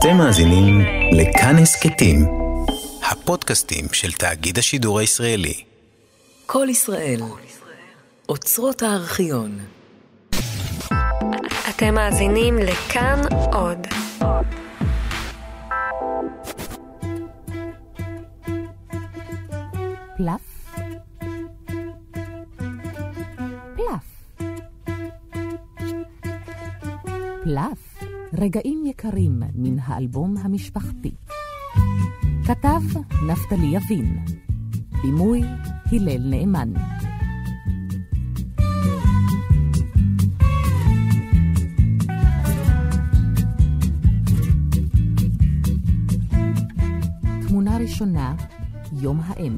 אתם מאזינים לכאן הסכתים, הפודקאסטים של תאגיד השידור הישראלי. כל ישראל, אוצרות הארכיון. אתם מאזינים לכאן עוד. פלף, פלף, פלף, רגעים יקרים מן האלבום המשפחתי. כתב נפתלי יבין, בימוי הלל נאמן. תמונה ראשונה, יום האם.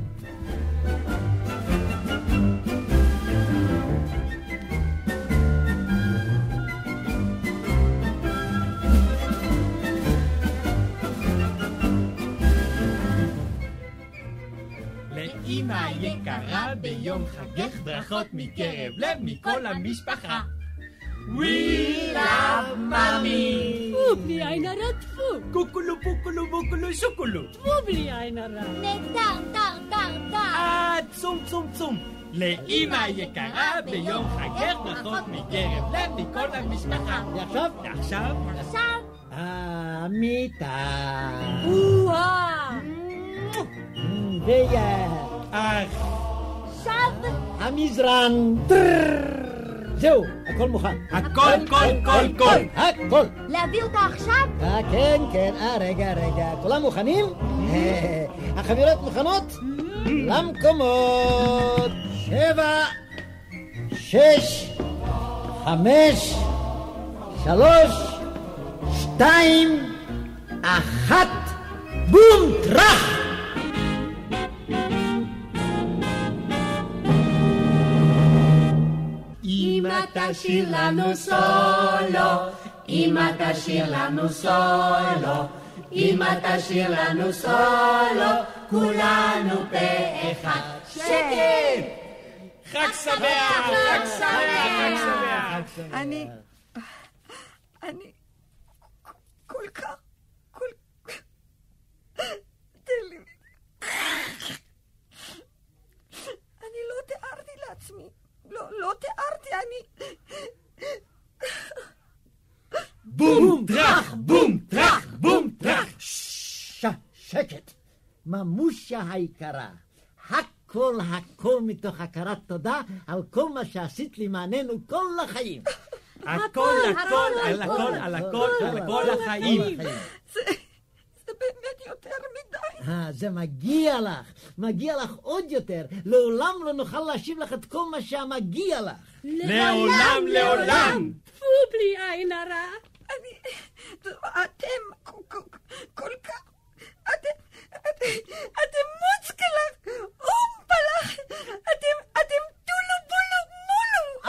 לאמא יקרה ביום חגך ברכות מקרב לב מכל המשפחה. We love mommy! בלי עין הרע טפו, קוקולו פוקולו בוקולו שוקולו! טפו בלי עין הרע. נקטר, טר, טר, טר. אה, צום צום צום! לאמא יקרה ביום חגך ברכות מקרב לב מכל המשפחה. ועכשיו? ועכשיו? עכשיו, המיטה. או-אה! ויד. אך, עכשיו, המזרן. טרררר. זהו, הכל מוכן. הכל כל כל כל! הכל. להביא אותה עכשיו? אה, כן, כן. אה, רגע, רגע. כולם מוכנים? אה, החבילות מוכנות? למקומות. שבע, שש, חמש, שלוש, שתיים, אחת, בום, טראח! תשאיר לנו סולו, אמא תשאיר לנו סולו, אמא תשאיר לנו סולו, כולנו פה אחד. שקט! חג שמח! חג שמח! אני... אני... כל כך... כל... תן לי... אני לא תיארתי לעצמי. לא, לא תיארתי, אני... בום טראח! בום טראח! בום טראח! ש... שקט. ממושה היקרה. הכל הכל מתוך הכרת תודה על כל מה שעשית למעננו כל החיים. הכל הכל על הכל על הכל על כל החיים. זה... זה באמת יותר מדי. אה, זה מגיע לך, מגיע לך עוד יותר. לעולם לא נוכל להשיב לך את כל מה שמגיע לך. לעולם לעולם! טפו בלי עין הרע. אני... אתם כל- כך... אתם... אתם... אתם מוצקלח! אומפלח! אתם...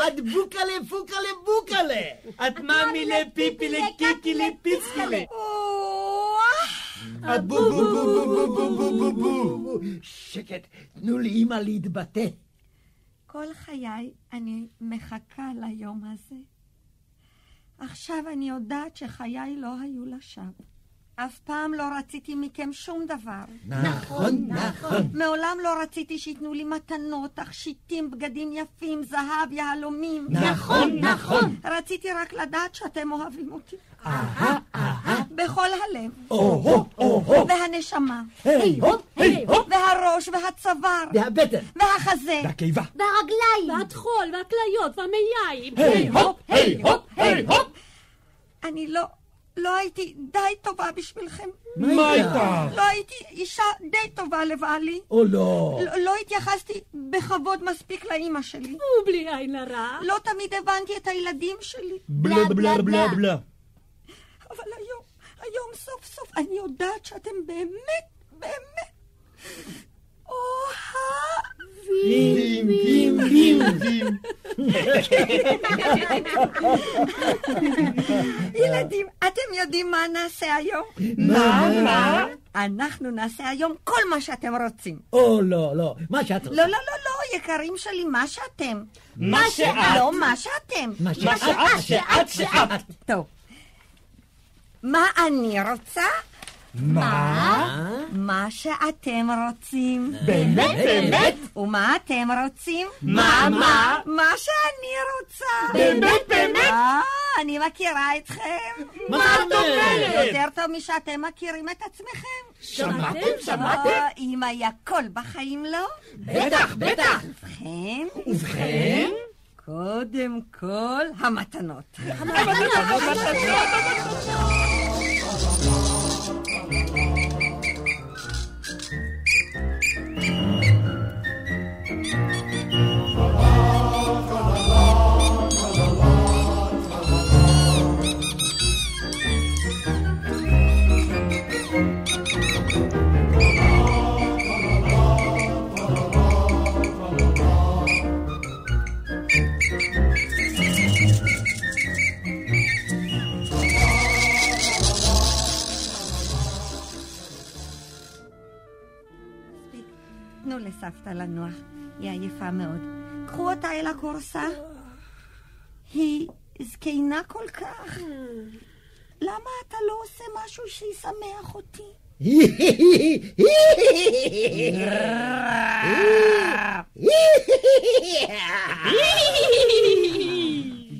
עד בוקלה פוקלה בוקלה! את מאמילה פיפילה קיקילה פיצקילה! או-אה! את בו בו בו בו בו בו בו בו שקט, תנו לאימא להתבטא. כל חיי אני מחכה ליום הזה. עכשיו אני יודעת שחיי לא היו לשווא. אף פעם לא רציתי מכם שום דבר. נכון, נכון. מעולם לא רציתי שייתנו לי מתנות, תכשיטים, בגדים יפים, זהב, יהלומים. נכון, נכון. רציתי רק לדעת שאתם אוהבים אותי. בכל הלב, או-הו, או-הו, והנשמה, היי הופ, היי הופ, והראש, והצוואר, והבטן, והחזה. והקיבה! והרגליים. והטחול, והכליות, והמעיים. היי הופ, היי הופ, היי הופ. אני לא, לא הייתי די טובה בשבילכם. מה איתה? לא הייתי אישה די טובה לבעלי. או לא. לא, לא התייחסתי בכבוד מספיק לאימא שלי. טפו בלי עין הרע. לא תמיד הבנתי את הילדים שלי. בלה בלה בלה בלה אבל היום, היום סוף סוף אני יודעת שאתם באמת, באמת אוהבים. בים, בים, בים. ילדים, אתם יודעים מה נעשה היום? מה, מה? אנחנו נעשה היום כל מה שאתם רוצים. או לא, לא. מה שאת רוצה. לא, לא, לא, לא, יקרים שלי, מה שאתם. מה שאת. לא, מה שאתם. מה מה שאת, שאת, שאת. טוב. מה אני רוצה? מה? מה שאתם רוצים. באמת, באמת? ומה אתם רוצים? מה, מה? מה שאני רוצה. באמת, באמת? אה, אני מכירה אתכם. מה את אומרת? יותר טוב משאתם מכירים את עצמכם. שמעתם? שמעתם? אה, אם היה קול בחיים לא? בטח, בטח. ובכן, ובכן? קודם כל, המתנות. מספיק. תנו לסבתא לנוח, היא עייפה מאוד. קחו אותה אל הכורסה. היא זקנה כל כך. למה אתה לא עושה משהו שישמח אותי?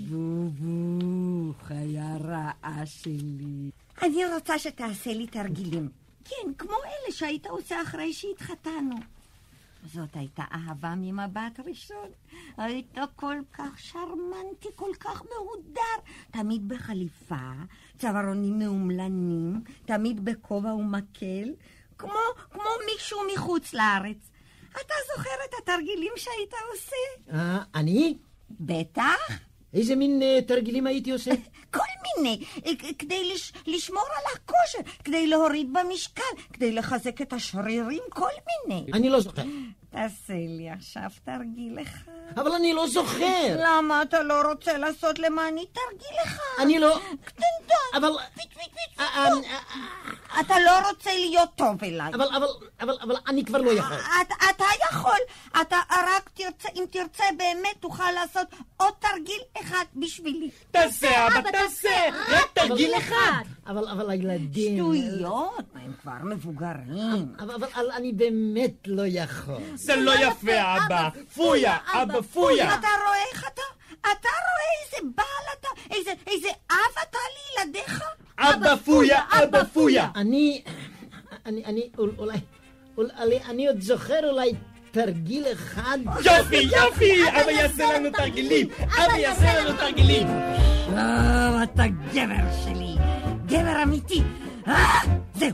בובו, חיה רעה שלי. אני רוצה שתעשה לי תרגילים. כן, כמו אלה שהיית עושה אחרי שהתחתנו. זאת הייתה אהבה ממבט ראשון. היית כל כך שרמנטי, כל כך מהודר. תמיד בחליפה, צווארונים מאומלנים, תמיד בכובע ומקל, כמו, כמו מישהו מחוץ לארץ. אתה זוכר את התרגילים שהיית עושה? אה, אני? בטח. איזה מין אה, תרגילים הייתי עושה? כל מיני, אה, כדי לש, לשמור על הכושר, כדי להוריד במשקל, כדי לחזק את השרירים, כל מיני. אני לא זוכר. תעשה לי עכשיו תרגיל אחד. אבל אני לא זוכר. למה אתה לא רוצה לעשות למעני תרגיל אחד? אני לא... קטנטן. אבל... פיט, פיט, פיט. אתה לא רוצה להיות טוב אליי. אבל, אבל, אבל, אבל אני כבר לא יכול. אתה, אתה יכול, אתה רק תרצה, אם תרצה באמת תוכל לעשות עוד תרגיל אחד בשבילי. תעשה, אבא, תעשה! רק תרגיל אחד! אבל, אבל הילדים... שטויות, הם כבר מבוגרים. אבל, אבל, אבל אני באמת לא יכול. זה לא יפה, אבא! פויה, אבא, פויה! אתה רואה איך אתה? אתה רואה איזה בעל אתה? איזה, איזה אב אתה לילדיך? אבא פויה, אבא פויה! אני... אני... אני... אול- אולי... אולי... אני עוד זוכר אולי תרגיל אחד. יופי, יופי! אבא יעשה לנו תרגילים! אבא יעשה לנו תרגילים! אה, אתה גבר שלי, גבר אמיתי. אה, זהו,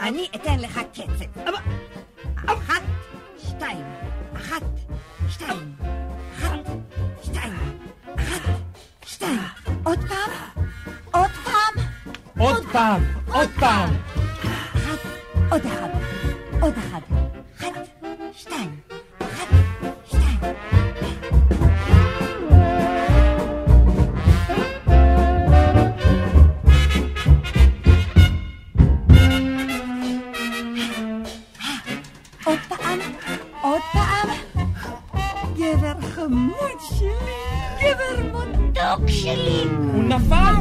אני אתן לך קצב. אחת, שתיים, אחת, שתיים, שתיים. עוד פעם, עוד פעם, עוד פעם, עוד פעם! אחת, עוד אחד, עוד אחד. אחת, שתיים, אחת, שתיים. עוד חמוד שלי. הוא נפל!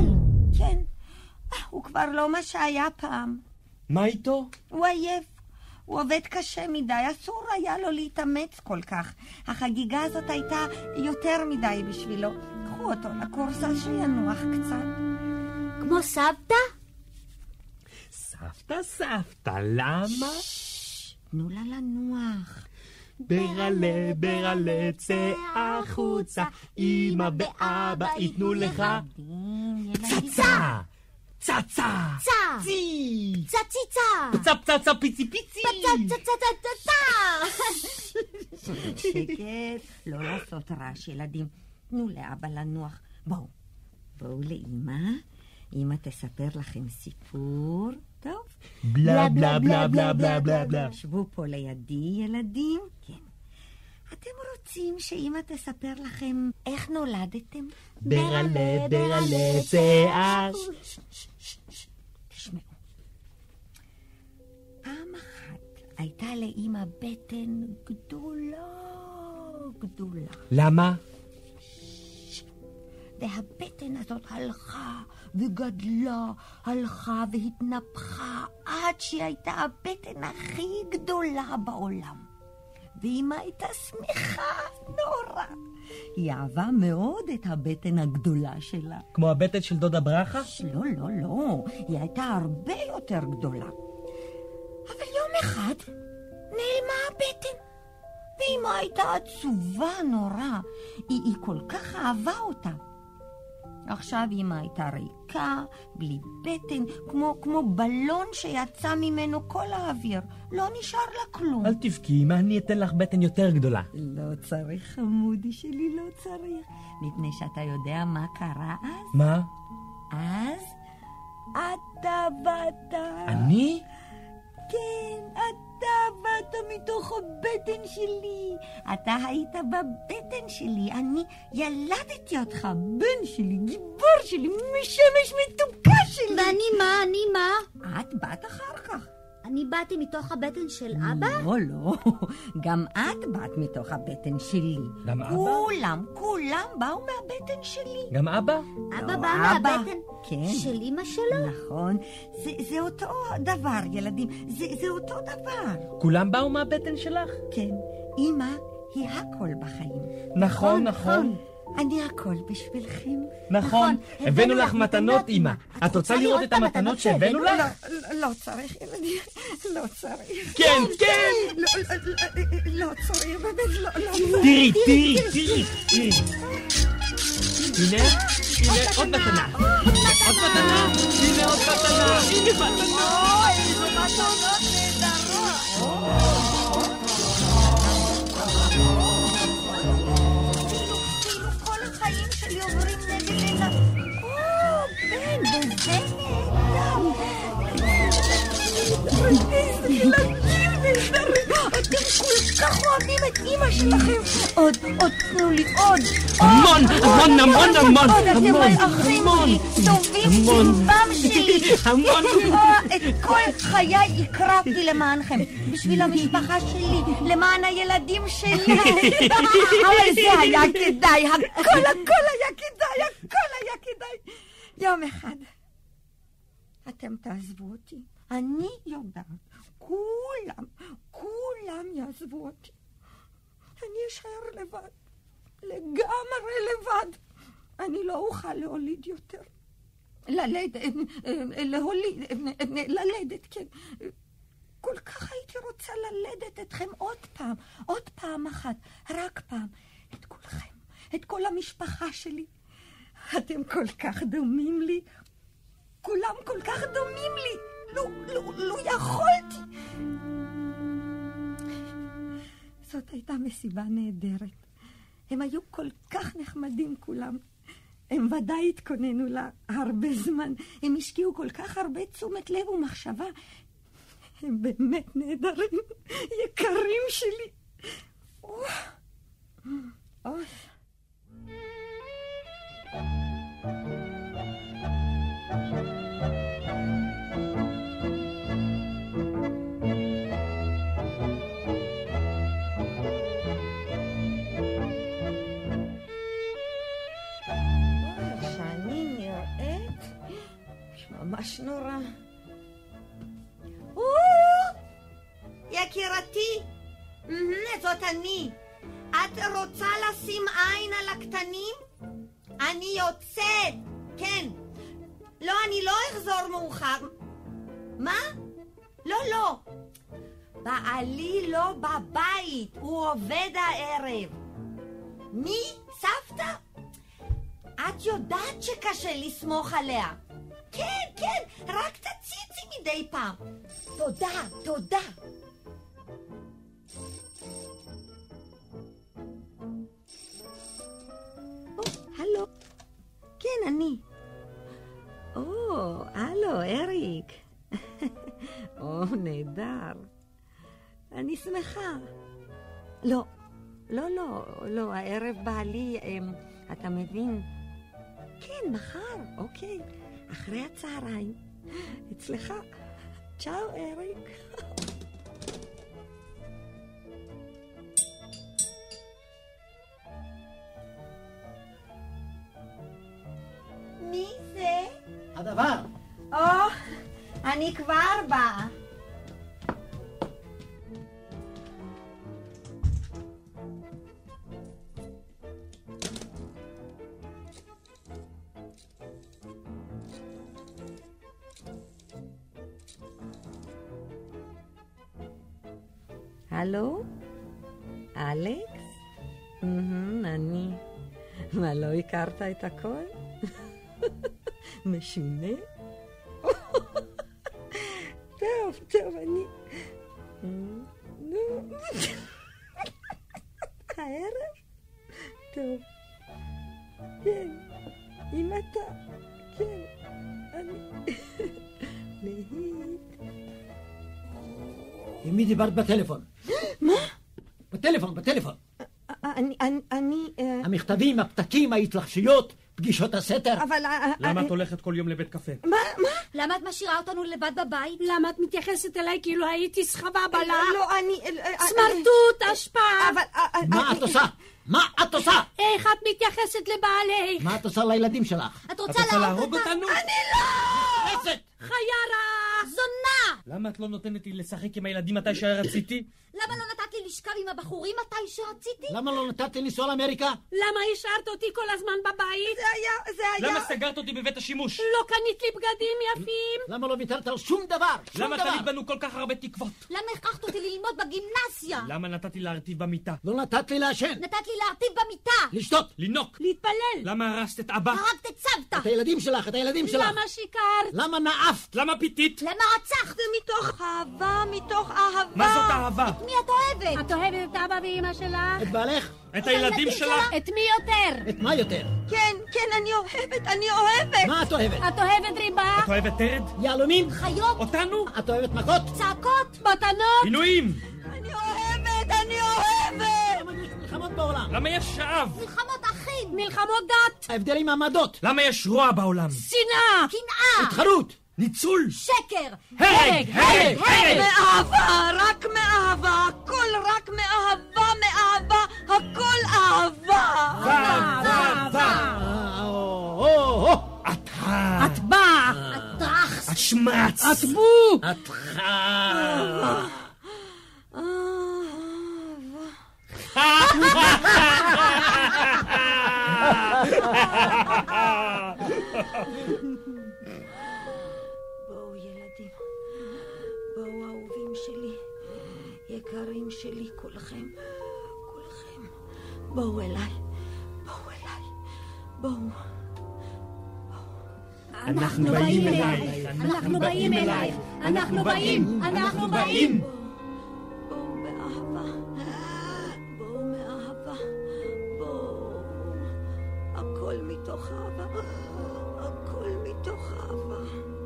כן, אה, הוא כבר לא מה שהיה פעם. מה איתו? הוא עייף. הוא עובד קשה מדי, אסור היה לו להתאמץ כל כך. החגיגה הזאת הייתה יותר מדי בשבילו. קחו אותו לקורסה שינוח קצת. כמו סבתא? סבתא, סבתא, למה? תנו לה לנוח. ברלה, ברלה, צא החוצה, אמא ואבא ייתנו לך. פצצה! צצה! צה! צי! צציצה! פצה פצצה פיצי פיצי! צה צה צה צה צה! שקט, לא לעשות רעש, ילדים. תנו לאבא לנוח. בואו, בואו לאמא. אמא תספר לכם סיפור. בלה בלה בלה בלה בלה בלה בלה שבו פה לידי, ילדים. כן. אתם רוצים שאמא תספר לכם איך נולדתם? ברלה, ברלה, הש... תשמעו. פעם אחת הייתה לאמא בטן גדולה, גדולה. למה? והבטן הזאת הלכה וגדלה, הלכה והתנפחה, עד שהיא הייתה הבטן הכי גדולה בעולם. ואמא הייתה שמחה נורא. היא אהבה מאוד את הבטן הגדולה שלה. כמו הבטן של דודה ברכה? לא, לא, לא. היא הייתה הרבה יותר גדולה. אבל יום אחד נעלמה הבטן. ואמא הייתה עצובה נורא. היא, היא כל כך אהבה אותה. עכשיו אמא הייתה ריקה, בלי בטן, כמו, כמו בלון שיצא ממנו כל האוויר. לא נשאר לה כלום. אל תבכי, אמא, אני אתן לך בטן יותר גדולה. לא צריך, חמודי שלי, לא צריך. מפני שאתה יודע מה קרה אז? מה? אז אתה באת. אני? כן, אתה באת מתוך הבטן שלי. אתה היית בבטן שלי. אני ילדתי אותך, בן שלי, גיבור שלי, משמש מתוקה שלי. ואני מה? אני מה? את באת אחר כך. אני באתי מתוך הבטן של אבא? לא, לא. גם את באת מתוך הבטן שלי. גם אבא? כולם, כולם באו מהבטן שלי. גם אבא? אבא לא, בא אבא. מהבטן כן. של אמא שלו? נכון. זה, זה אותו דבר, ילדים. זה, זה אותו דבר. כולם באו מהבטן שלך? כן. אמא היא הכל בחיים. נכון, נכון. אני הכל בשבילכם. נכון. הבאנו לך מתנות, אמא. את רוצה לראות את המתנות שהבאנו לך? לא, לא צריך, ילדים. לא צריך. כן, כן! לא, לא, לא, צריך, באמת, לא, צריך. תראי, תראי, תראי, תראי. הנה, הנה עוד מתנה. עוד מתנה, הנה עוד מתנה, הנה מתנה. אוי, איזה מתנות נהדרות. החיים שלי עוברים נגד עיניו. או, בן, וזה נהדר. אתם כל כך אוהבים את אימא שלכם. עוד, עוד, תנו לי עוד. המון, המון, המון, המון, אתם המון, שלי, טובים. צלבם שלי. המון. אה, את כל חיי הקרבתי למענכם, בשביל המשפחה שלי, למען הילדים שלי. אבל זה היה כדאי, הכל הכל היה כדאי, הכל היה כדאי. יום אחד אתם תעזבו אותי, אני יודעת, כולם, כולם יעזבו אותי. אני אשאר לבד, לגמרי לבד. אני לא אוכל להוליד יותר. ללדת, להוליד, ללדת, כן. כל כך הייתי רוצה ללדת אתכם עוד פעם, עוד פעם אחת, רק פעם. את כולכם, את כל המשפחה שלי. אתם כל כך דומים לי. כולם כל כך דומים לי. לו, לו, לו יכולתי. זאת הייתה מסיבה נהדרת. הם היו כל כך נחמדים כולם. הם ודאי התכוננו לה הרבה זמן. הם השקיעו כל כך הרבה תשומת לב ומחשבה. הם באמת נהדרים, יקרים שלי. אוי. נורא. או, יקירתי, זאת אני. את רוצה לשים עין על הקטנים? אני יוצאת, כן. לא, אני לא אחזור מאוחר. מה? לא, לא. בעלי לא בבית, הוא עובד הערב. מי? סבתא? את יודעת שקשה לסמוך עליה. כן, כן, רק תציצי מדי פעם. תודה, תודה. או, הלו. כן, אני. או, הלו, אריק. או, נהדר. אני שמחה. לא, לא, לא, לא, הערב בעלי, אמ, אתה מבין? כן, מחר, אוקיי. אחרי הצהריים, אצלך. צ'או, אריק. מי זה? הדבר. או, אני כבר באה. הלו? אלכס? מהמם, אני. מה, לא הכרת את הכל? משונה? טוב, טוב, אני... נו. הערב? טוב. כן, אם אתה... כן, אני... להיט. עם מי דיברת בטלפון? מה? בטלפון, בטלפון. אני... אני... אני... אה, המכתבים, הפתקים, ההתלחשויות, פגישות הסתר. אבל... אה, למה אה, את הולכת כל יום לבית קפה? מה? מה? למה את משאירה אותנו לבד בבית? למה את מתייחסת אליי כאילו הייתי סחבה בלה? לא, אני... אה, אה, סמרטוט, אשפה! אבל... אה, אה, מה אני- את עושה? מה את עושה? איך את מתייחסת לבעלך? מה את עושה לילדים שלך? את רוצה להרוג? אותנו? חסד! חיה רעה! זונה! למה את לא נותנת לי לשחק עם הילדים מתי שרציתי? למה לא נתת לי לשכב עם הבחורים מתי שרציתי? למה לא נתת לי לנסוע לאמריקה? למה השארת אותי כל הזמן בבית? זה היה... זה היה... למה סגרת אותי בבית השימוש? לא קנית לי בגדים יפים? למה לא ויתרת על שום דבר? שום למה דבר. תלית בנו כל כך הרבה תקוות? למה הכרחת אותי ללמוד בגימנסיה? למה נתתי להרטיב במיטה? לא נתת לי לעשן, נתת לי להרטיב במיטה! לשתות. לינוק! להתפלל? למה הרסת את אבא? הרגת את סבתא! את הילדים שלך, את הילדים שלך. למה שיקרת? למה נאפת? למה פיתית? למה רצחת? זה מתוך אהבה, מתוך אהבה. מה זאת אהבה? מי את אוהבת? את אוהבת את אבא ואמא שלך? את בעלך? את הילדים שלך? את מי יותר? את מה יותר? כן, כן, אני אוהבת, אני אוהבת. מה את אוהבת? את אוהבת ריבה? את אוהבת תרד? יהלומים? חיות? אותנו? את אוהבת מכות? צעקות? מתנות? עינויים! אני אוהבת, אני אוהבת. למה יש מלחמות בעולם? למה יש שאב? מלחמות אחים! מלחמות דת? ההבדל עם העמדות. למה יש רוע בעולם? שנאה? קנאה! התחרות. ניצול! שקר! הרג! הרג! הרג! מאהבה, רק מאהבה, הכל רק מאהבה, מאהבה, הכל אהבה. אה, או, או, או. את ה... את באה! דרחס! את שמץ! את בו! את חם. בואו אהובים שלי, יקרים שלי, כולכם, כולכם, בואו אליי, בואו אליי, בואו. אנחנו באים אלייך! אנחנו באים אלייך! אנחנו באים! אנחנו באים! בואו באהבה, בואו מאהבה, בואו. הכל מתוך אהבה, הכל מתוך אהבה.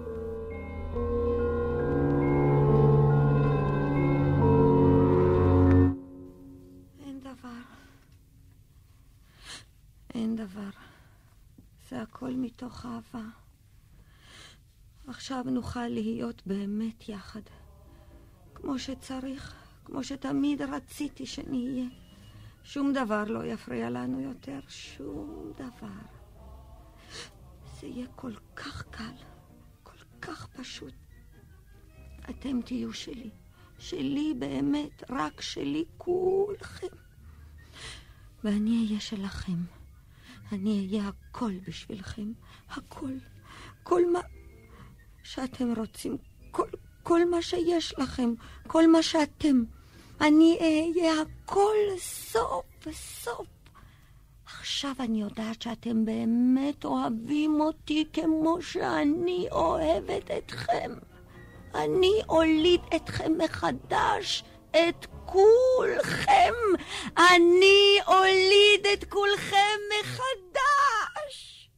הכל מתוך אהבה. עכשיו נוכל להיות באמת יחד. כמו שצריך, כמו שתמיד רציתי שנהיה. שום דבר לא יפריע לנו יותר, שום דבר. זה יהיה כל כך קל, כל כך פשוט. אתם תהיו שלי, שלי באמת, רק שלי, כולכם. ואני אהיה שלכם. אני אהיה הכל בשבילכם, הכל. כל מה שאתם רוצים, כל, כל מה שיש לכם, כל מה שאתם. אני אהיה הכל סוף סוף. עכשיו אני יודעת שאתם באמת אוהבים אותי כמו שאני אוהבת אתכם. אני אוליד אתכם מחדש, את כולכם. אני אוליד את כולכם מחדש!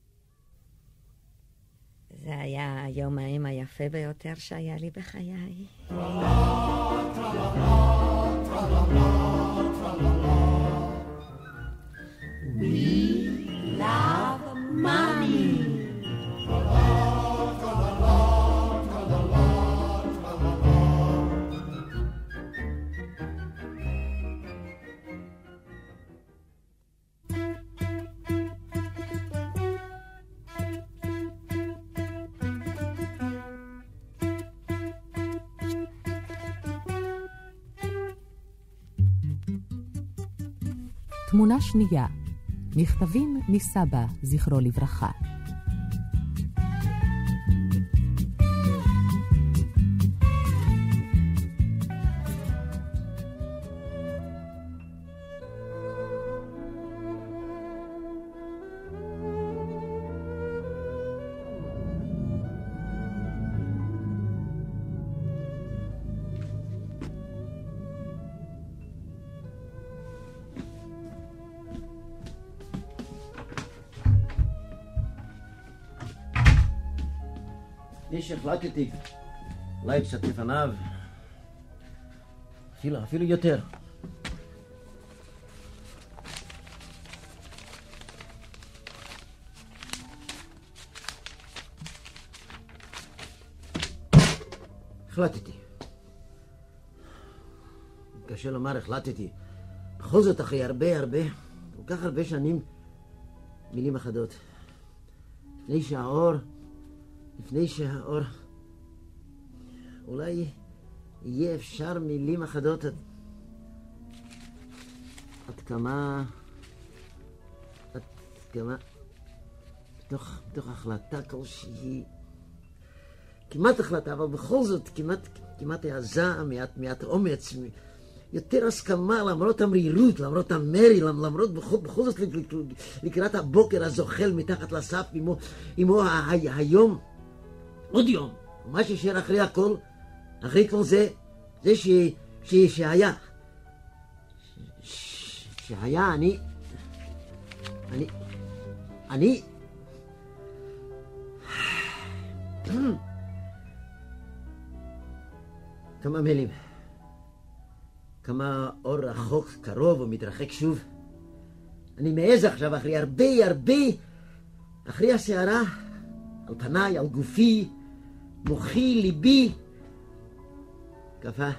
זה היה יום האם היפה ביותר שהיה לי בחיי. We love money. תמונה שנייה, מכתבים מסבא, זכרו לברכה. אני שהחלטתי, אולי קצת לפניו, אפילו, אפילו יותר. החלטתי. קשה לומר החלטתי. בכל זאת, אחרי הרבה הרבה, כל כך הרבה שנים, מילים אחדות. לפני שהאור לפני שהאור... אולי יהיה אפשר מילים אחדות עד, עד כמה... עד כמה... בתוך, בתוך החלטה כלשהי... כמעט החלטה, אבל בכל זאת כמעט, כמעט העזה, מעט, מעט אומץ, יותר הסכמה למרות המרירות, למרות המרי, למרות בכל, בכל זאת לקראת הבוקר הזוחל מתחת לסף עמו, עמו היום. עוד יום, מה שישאר אחרי הכל, אחרי כל זה, זה ש... ש... שהיה. ש... שהיה אני... אני... אני... כמה מילים. כמה אור רחוק, קרוב ומתרחק שוב. אני מעז עכשיו, אחרי הרבה הרבה, אחרי הסערה, על פניי, על גופי, מוחי, ליבי, קפא.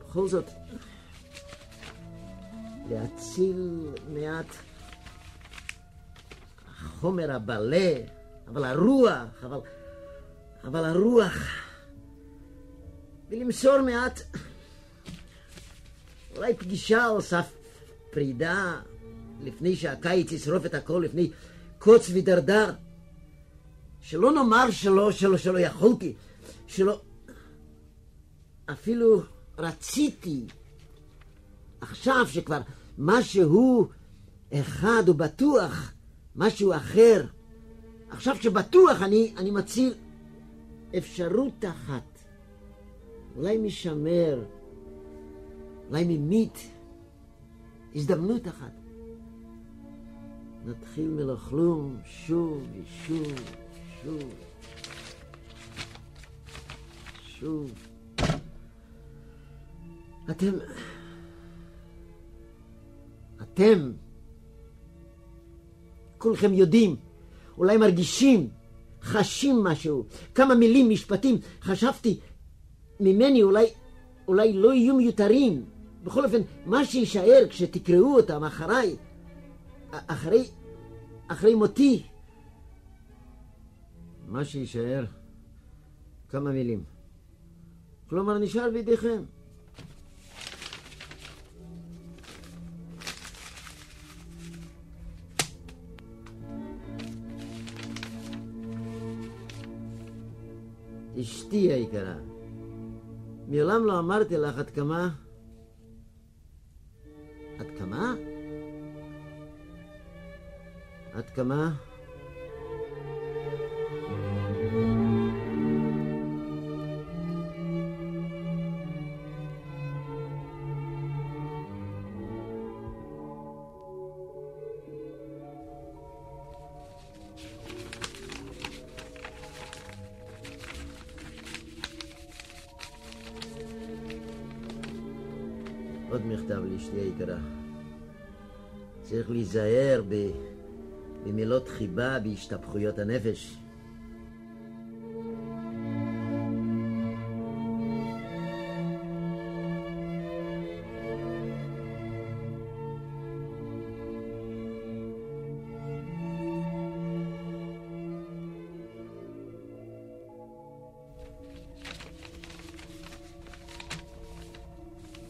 בכל זאת, להציל מעט החומר הבלה, אבל הרוח, אבל, אבל הרוח, ולמסור מעט, אולי פגישה על סף פרידה, לפני שהקיץ ישרוף את הכל, לפני קוץ ודרדר. שלא נאמר שלא, שלא, שלא יכולתי, שלא... אפילו רציתי, עכשיו שכבר משהו אחד הוא בטוח, משהו אחר, עכשיו שבטוח אני, אני מציל אפשרות אחת, אולי משמר, אולי ממית, הזדמנות אחת. נתחיל מלכלום שוב ושוב. שוב, שוב. אתם, אתם, כולכם יודעים, אולי מרגישים, חשים משהו, כמה מילים, משפטים, חשבתי, ממני אולי, אולי לא יהיו מיותרים. בכל אופן, מה שיישאר כשתקראו אותם אחריי, אחרי, אחרי מותי, מה שיישאר, כמה מילים. כלומר, נשאר בידיכם. אשתי היקרה, מעולם לא אמרתי לך עד כמה... עד כמה? עד כמה? היקרה. צריך להיזהר. במילות חיבה, בהשתפכויות הנפש.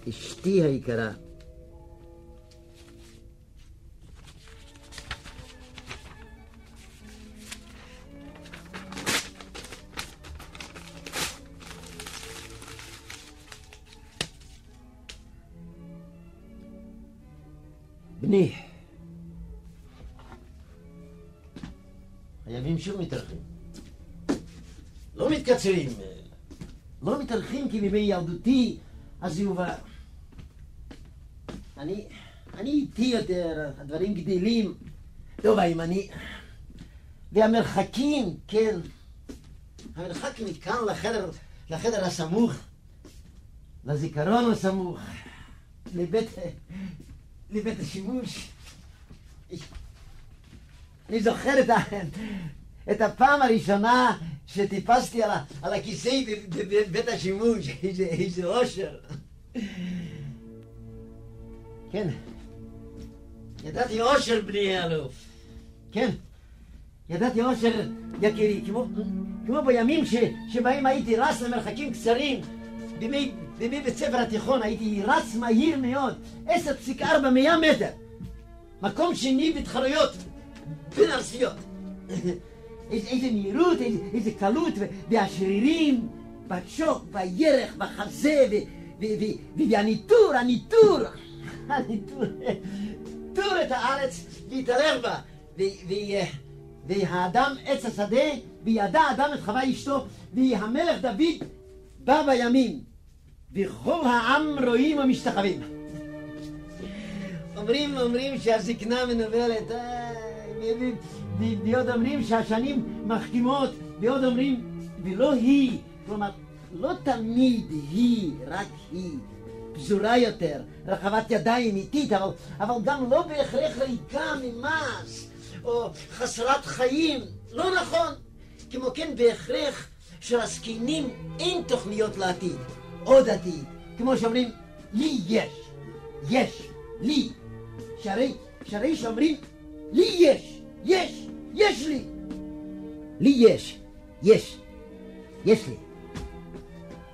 אשתי היקרה, בני, הימים שוב מתארחים. לא מתקצרים, לא מתארחים כי בימי ילדותי יובא. אני, אני איטי יותר, הדברים גדלים. טוב, האם אני... והמרחקים, כן. המרחק מכאן לחדר, לחדר הסמוך, לזיכרון הסמוך, לבית, לבית השימוש. אני זוכר את, ה, את הפעם הראשונה שטיפסתי על, ה, על הכיסא בבית השימוש, איזה, איזה אושר. כן, ידעתי אושר בני אלוף. כן, ידעתי אושר יקירי, כמו, כמו בימים ש, שבהם הייתי רץ למרחקים קצרים, בימי, בימי בית ספר התיכון הייתי רץ מהיר מאוד, 10.4 מאה מטר. מקום שני בתחרויות בין ארציות. איזה, מהירות, איזה, איזה קלות, והשרירים, בשוק, בירך, בחזה, והניטור, הניטור, הניטור, טור את הארץ והתערב בה, והאדם עץ השדה, וידע אדם את חווה אשתו, והמלך דוד בא בימים, וכל העם רואים ומשתחווים. אומרים, אומרים שהזקנה מנוולת, ועוד אומרים שהשנים מחכימות, ועוד אומרים, ולא היא, כלומר, לא תמיד היא, רק היא, פזורה יותר, רחבת ידיים איטית, אבל, אבל גם לא בהכרח ריקה ממס, או חסרת חיים, לא נכון. כמו כן בהכרח שלזקנים אין תוכניות לעתיד, עוד עתיד. כמו שאומרים, לי יש, יש, לי. שהרי, שהרי שאומרים, לי יש, יש, יש לי. לי יש, יש, יש לי.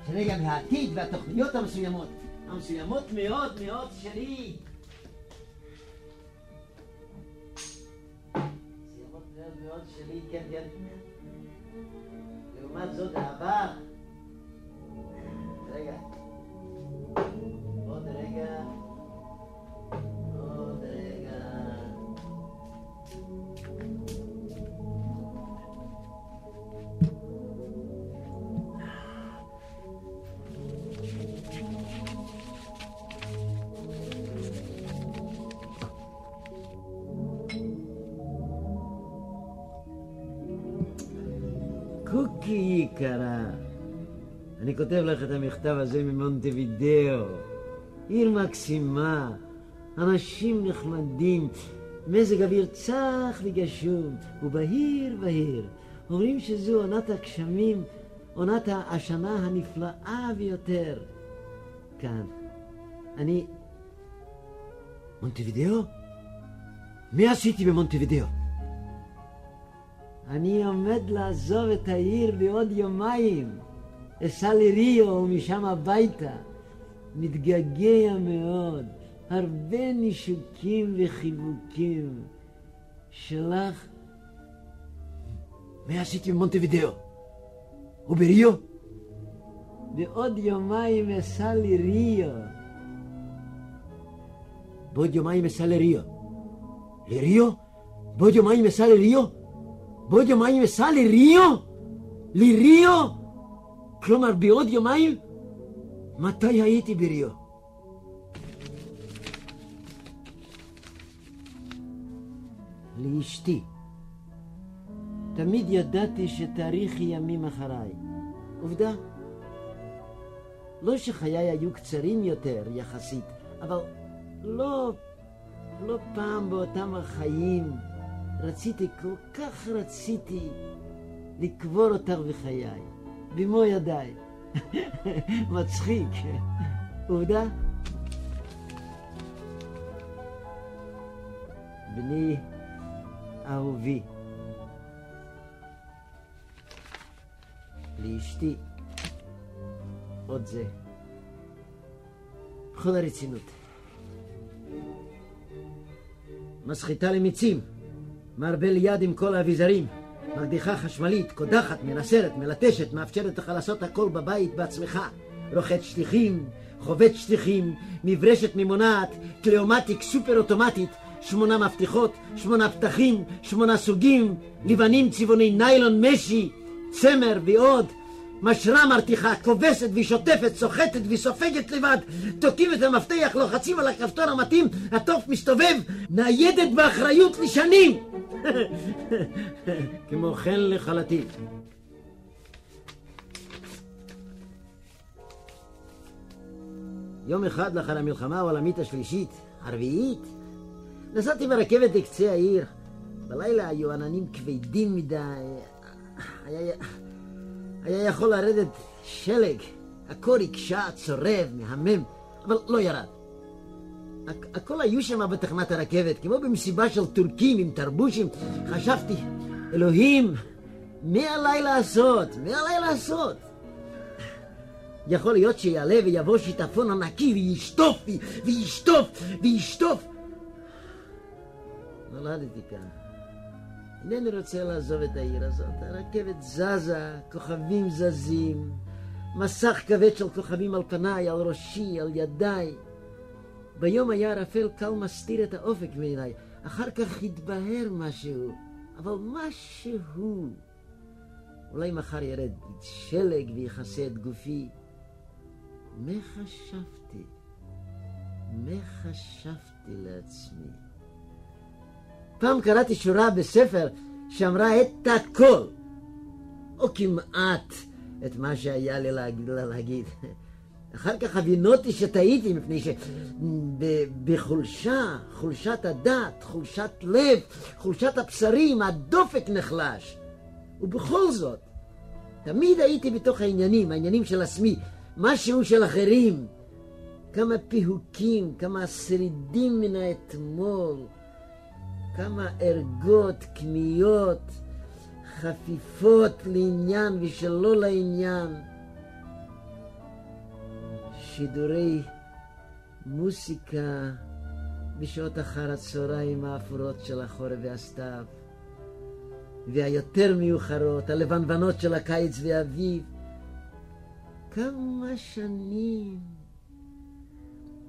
שהרי גם העתיד והתוכניות המסוימות, המסוימות מאוד מאוד שלי. מאוד שלי, כן, כן. לעומת זאת העבר. רגע. עוד רגע. עוד רגע. קוקי יקרה, אני כותב לך את המכתב הזה ממונטווידאו. עיר מקסימה, אנשים נחמדים, מזג אוויר צח וגשום, ובהיר בהיר. אומרים שזו עונת הגשמים, עונת השנה הנפלאה ביותר. כאן. אני... מונטווידאו? מה עשיתי במונטווידאו? אני עומד לעזוב את העיר בעוד יומיים. אסע לריו ומשם הביתה. מתגעגע מאוד. הרבה נישוקים וחיבוקים. שלך... מה עשיתי במונטווידאו? ובריו? בעוד יומיים אסע לריו. בעוד יומיים אסע לריו. לריו? בעוד יומיים אסע לריו? בעוד יומיים אסע לריו? לריו? כלומר, בעוד יומיים? מתי הייתי בריו? לאשתי. תמיד ידעתי שתאריכי ימים אחריי. עובדה, לא שחיי היו קצרים יותר יחסית, אבל לא, לא פעם באותם החיים רציתי, כל כך רציתי לקבור אותך בחיי, במו ידיי. מצחיק. עובדה? בני אהובי, לאשתי עוד זה. בכל הרצינות. מסחיטה למיצים, מערבל יד עם כל האביזרים, מקדיחה חשמלית, קודחת, מנסרת, מלטשת, מאפשרת לך לעשות הכל בבית בעצמך. רוחץ שטיחים, חובץ שטיחים, מברשת ממונעת, קליאומטיק סופר אוטומטית, שמונה מפתחות, שמונה פתחים, שמונה סוגים, לבנים, צבעוני ניילון, משי, צמר ועוד. משרה מרתיחה, כובסת והיא שוטפת, סוחטת והיא סופגת לבד. תוקעים את המפתח, לוחצים על הכפתור המתאים, התוף מסתובב, ניידת באחריות לשנים. כמו כן לחלטים. יום אחד לאחר המלחמה העולמית השלישית, הרביעית, נסעתי ברכבת לקצה העיר. בלילה היו עננים כבדים מדי. היה, היה יכול לרדת שלג. הקור הקשה, צורב, מהמם, אבל לא ירד. הכל היו שם בתחנת הרכבת, כמו במסיבה של טורקים עם תרבושים. חשבתי, אלוהים, מה עליי לעשות? מה עליי לעשות? יכול להיות שיעלה ויבוא שיטפון ענקי וישטוף וישטוף וישטוף. נולדתי כאן. אינני רוצה לעזוב את העיר הזאת. הרכבת זזה, כוכבים זזים, מסך כבד של כוכבים על פניי, על ראשי, על ידיי. ביום היה ערפל קל מסתיר את האופק מעיניי. אחר כך התבהר משהו, אבל משהו. אולי מחר ירד שלג ויכסה את גופי. מה חשבתי? מה חשבתי לעצמי? פעם קראתי שורה בספר שאמרה את הכל, או כמעט את מה שהיה לי להגיד. להגיד. אחר כך הבינותי שטעיתי, מפני שבחולשה, חולשת הדת, חולשת לב, חולשת הבשרים, הדופק נחלש. ובכל זאת, תמיד הייתי בתוך העניינים, העניינים של עצמי, משהו של אחרים. כמה פיהוקים, כמה שרידים מן האתמול, כמה ערגות, כמיות, חפיפות לעניין ושלא לעניין. שידורי מוסיקה בשעות אחר הצהריים האפורות של החורף והסתיו, והיותר מיוחרות, הלבנבנות של הקיץ והאביב. כמה שנים,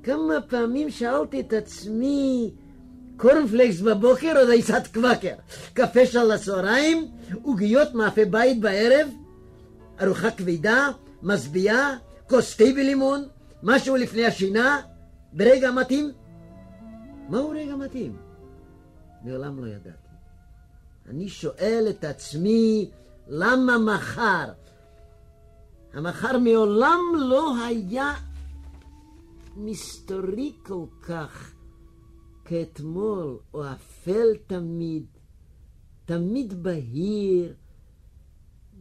כמה פעמים שאלתי את עצמי, קורנפלקס בבוקר או דייסת קוואקר, קפה של הצהריים, עוגיות מאפה בית בערב, ארוחה כבדה, משביעה, כוס תה בלימון, משהו לפני השינה, ברגע מתאים? מהו רגע מתאים? מעולם לא ידעתי. אני שואל את עצמי, למה מחר? המחר מעולם לא היה מסתורי כל כך כאתמול, או אפל תמיד, תמיד בהיר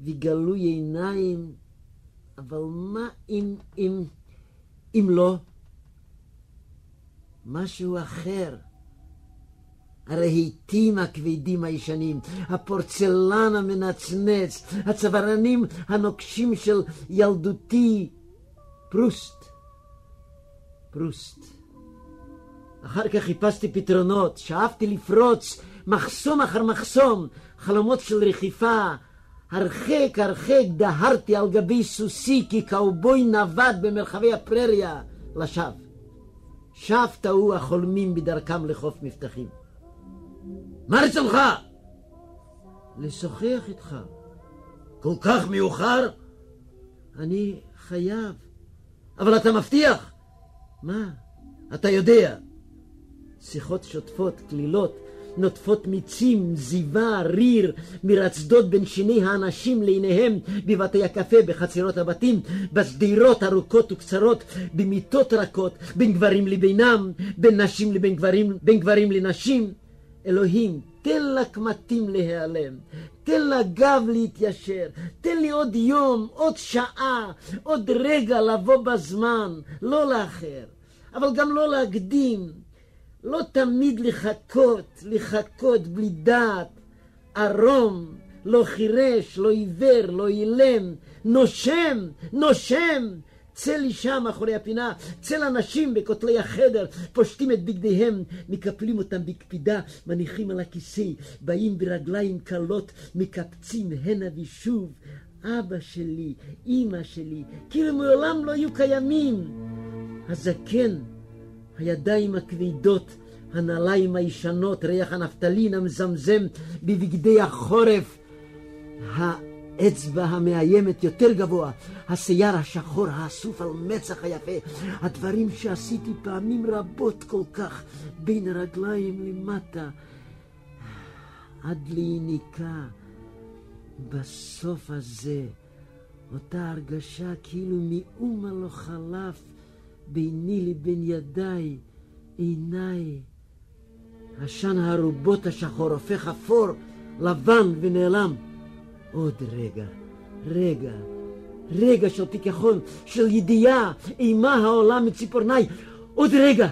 וגלוי עיניים, אבל מה אם, אם, אם לא? משהו אחר. הרהיטים הכבדים הישנים, הפורצלן המנצנץ, הצווארנים הנוקשים של ילדותי, פרוסט. פרוסט. אחר כך חיפשתי פתרונות, שאפתי לפרוץ מחסום אחר מחסום, חלומות של רכיפה. הרחק הרחק דהרתי על גבי סוסי כקאובוי נווד במרחבי הפרריה לשווא. שב טעו החולמים בדרכם לחוף מבטחים. מה רצונך? לשוחח איתך. כל כך מאוחר? אני חייב. אבל אתה מבטיח. מה? אתה יודע. שיחות שוטפות, קלילות, נוטפות מיצים, זיווה, ריר, מרצדות בין שיני האנשים לעיניהם בבתי הקפה, בחצרות הבתים, בשדרות ארוכות וקצרות, במיטות רכות, בין גברים לבינם, בין נשים לבין גברים, בין גברים לנשים. אלוהים, תן לקמטים להיעלם, תן לגב להתיישר, תן לי עוד יום, עוד שעה, עוד רגע לבוא בזמן, לא לאחר, אבל גם לא להקדים, לא תמיד לחכות, לחכות בלי דעת, ערום, לא חירש, לא עיוור, לא אילם, נושם, נושם, צא לי שם מאחורי הפינה, צא לאנשים בכותלי החדר, פושטים את בגדיהם, מקפלים אותם בקפידה, מניחים על הכיסא, באים ברגליים קלות, מקפצים הנה ושוב. אבא שלי, אימא שלי, כאילו מעולם לא היו קיימים. הזקן, הידיים הכבדות, הנעליים הישנות, ריח הנפטלין המזמזם בבגדי החורף. האצבע המאיימת יותר גבוה, השיער השחור האסוף על מצח היפה, הדברים שעשיתי פעמים רבות כל כך בין הרגליים למטה, עד ליניקה. בסוף הזה, אותה הרגשה כאילו מאומה לא חלף ביני לבין ידיי, עיניי. עשן הארובות השחור הופך אפור, לבן ונעלם. עוד רגע, רגע, רגע של פיכחון, של ידיעה, אימה העולה מציפורניי. עוד רגע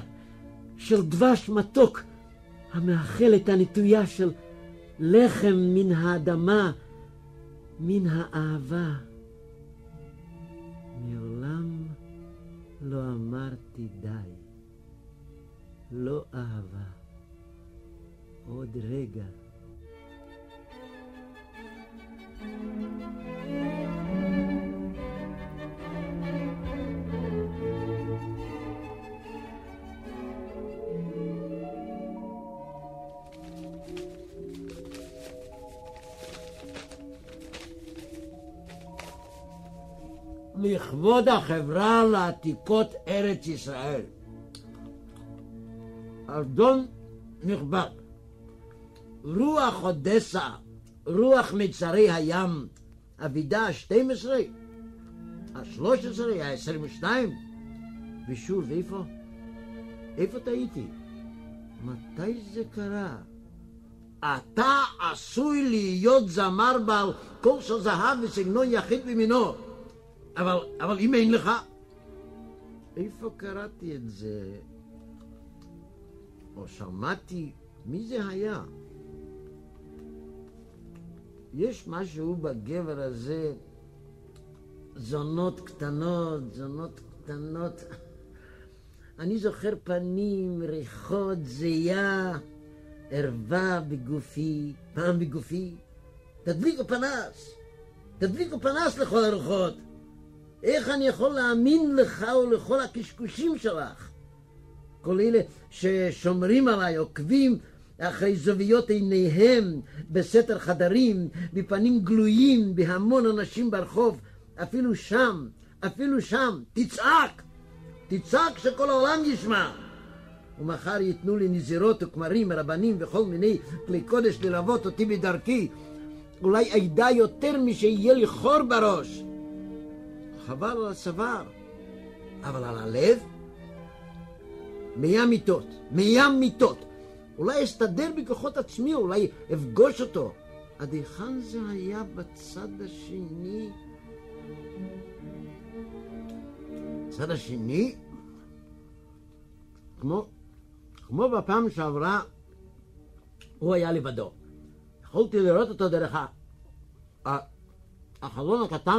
של דבש מתוק, המאכל את הנטויה של לחם מן האדמה, מן האהבה. מעולם לא אמרתי די. לא אהבה. עוד רגע. לכבוד החברה לעתיקות ארץ ישראל. אדון נכבד, רוח אודסה, רוח מצרי הים, אבידה ה-12, ה-13, ה-22, ושוב, איפה? איפה טעיתי? מתי זה קרה? אתה עשוי להיות זמר בעל קול של זהב וסגנון יחיד במינו. אבל, אבל אם אין לך... איפה קראתי את זה? או שמעתי, מי זה היה? יש משהו בגבר הזה, זונות קטנות, זונות קטנות. אני זוכר פנים, ריחות, זייה, ערווה בגופי, פעם בגופי. תדליקו פנס, תדליקו פנס לכל הרוחות. איך אני יכול להאמין לך ולכל הקשקושים שלך? כל אלה ששומרים עליי, עוקבים אחרי זוויות עיניהם בסתר חדרים, בפנים גלויים, בהמון אנשים ברחוב, אפילו שם, אפילו שם, תצעק! תצעק שכל העולם ישמע! ומחר ייתנו לי נזירות וכמרים, רבנים וכל מיני כלי קודש ללוות אותי בדרכי. אולי אדע יותר משיהיה לי חור בראש. חבל על הצוואר, אבל על הלב? מים מיטות, מים מיטות. אולי אסתדר בכוחות עצמי, אולי אפגוש אותו. עד היכן זה היה בצד השני? בצד השני? כמו, כמו בפעם שעברה, הוא היה לבדו. יכולתי לראות אותו דרך החלון הקטן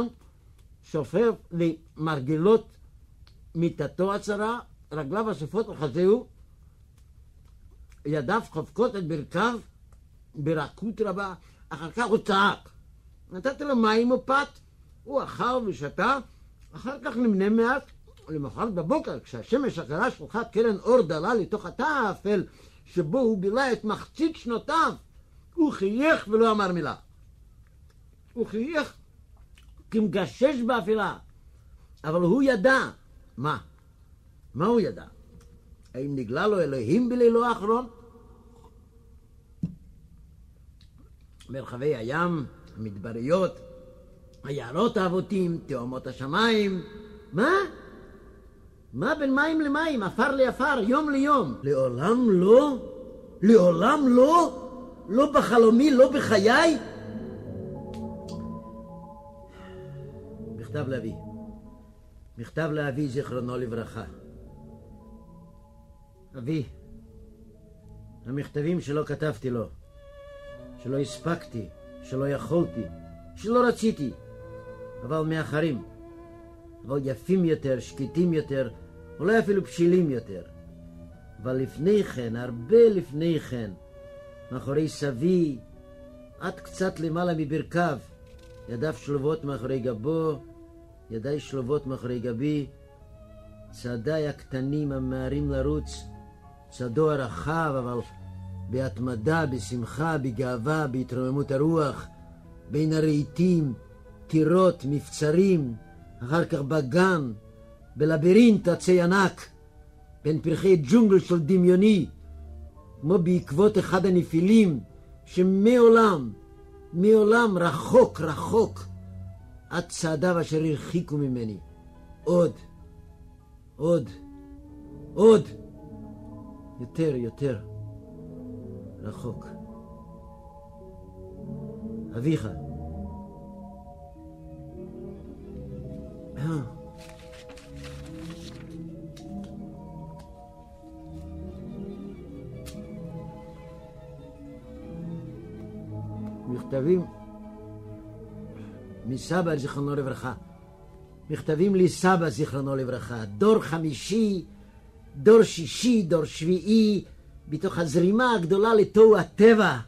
שופר למרגלות מיטתו הצרה, רגליו אספות לחזהו, ידיו חובקות את ברכיו ברכות רבה, אחר כך הוא צעק. נתתי לו מים ופת, הוא אכל ושתה, אחר כך נמנה מעט, למחרת בבוקר, כשהשמש הקרה שלחה קרן אור דלה לתוך התא האפל, שבו הוא בילה את מחצית שנותיו, הוא חייך ולא אמר מילה. הוא חייך כמגשש באפילה. אבל הוא ידע. מה? מה הוא ידע? האם נגלה לו אלוהים בלילו האחרון? מרחבי הים, המדבריות, היערות האבותים, תאומות השמיים. מה? מה בין מים למים, עפר לעפר, יום ליום? לעולם לא? לעולם לא? לא בחלומי, לא בחיי? מכתב לאבי. מכתב לאבי, זיכרונו לברכה. אבי, המכתבים שלא כתבתי לו, שלא הספקתי, שלא יכולתי, שלא רציתי, אבל מאחרים, אבל יפים יותר, שקטים יותר, אולי אפילו בשלים יותר. אבל לפני כן, הרבה לפני כן, מאחורי סבי, עד קצת למעלה מברכיו, ידיו שלובות מאחורי גבו, ידיי שלובות מאחורי גבי, צעדיי הקטנים הממהרים לרוץ, צדו הרחב, אבל בהתמדה, בשמחה, בגאווה, בהתרוממות הרוח, בין הרהיטים, טירות, מבצרים, אחר כך בגן, בלבירינט עצי ענק, בין פרחי ג'ונגל של דמיוני, כמו בעקבות אחד הנפילים, שמעולם, מעולם רחוק רחוק, עד צעדיו אשר הרחיקו ממני. עוד, עוד, עוד, יותר, יותר, רחוק. אביך. אה. מכתבים מסבא, זיכרונו לברכה. מכתבים לסבא, זיכרונו לברכה. דור חמישי, דור שישי, דור שביעי, בתוך הזרימה הגדולה לתוהו הטבע.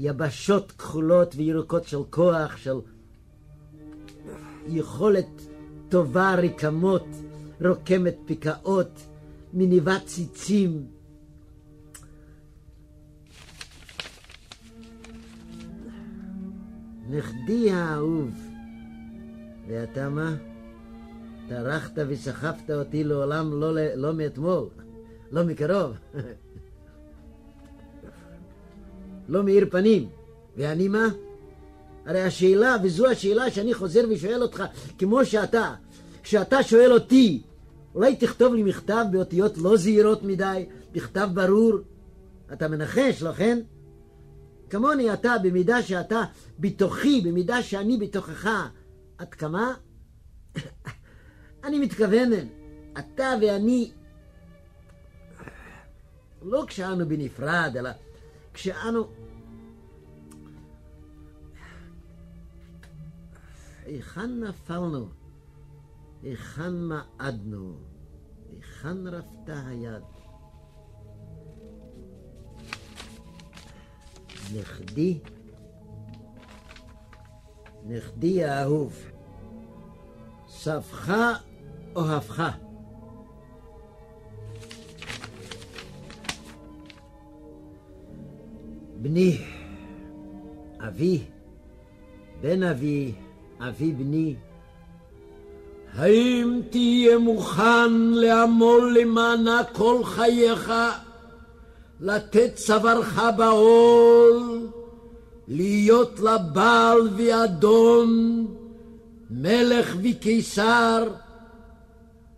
יבשות כחולות וירוקות של כוח, של יכולת טובה, רקמות, רוקמת פקעות, מניבת ציצים. נכדי האהוב, ואתה מה? טרחת וסחפת אותי לעולם לא, לא מאתמול, לא מקרוב, לא מאיר פנים. ואני מה? הרי השאלה, וזו השאלה שאני חוזר ושואל אותך, כמו שאתה, כשאתה שואל אותי, אולי תכתוב לי מכתב באותיות לא זהירות מדי, בכתב ברור. אתה מנחש, לא כן? כמוני אתה, במידה שאתה בתוכי, במידה שאני בתוכך, עד כמה? אני מתכוון, אתה ואני, לא כשאנו בנפרד, אלא כשאנו... היכן נפלנו? היכן מעדנו? היכן רפתה היד? נכדי, נכדי האהוב, סבך אוהבך. בני, אבי, בן אבי, אבי בני, האם תהיה מוכן לעמול למענה כל חייך לתת צווארך בעול, להיות לה בעל ואדון, מלך וקיסר,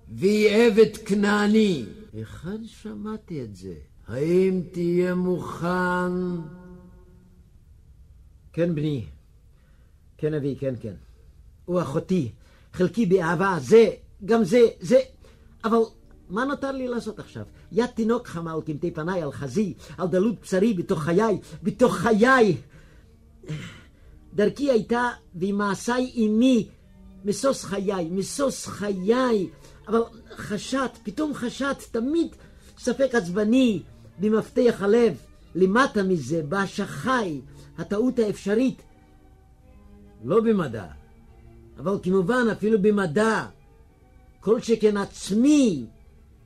ועבד כנעני. היכן שמעתי את זה? האם תהיה מוכן? כן, בני. כן, אבי, כן, כן. הוא אחותי, חלקי באהבה, זה, גם זה, זה. אבל מה נותר לי לעשות עכשיו? יד תינוק חמה על קמטי פניי, על חזי, על דלות בשרי, בתוך חיי, בתוך חיי. דרכי הייתה ומעשיי עמי, משוש חיי, משוש חיי. אבל חשת, פתאום חשת, תמיד ספק עצבני במפתח הלב. למטה מזה, בהשחי, הטעות האפשרית. לא במדע, אבל כמובן אפילו במדע. כל שכן עצמי,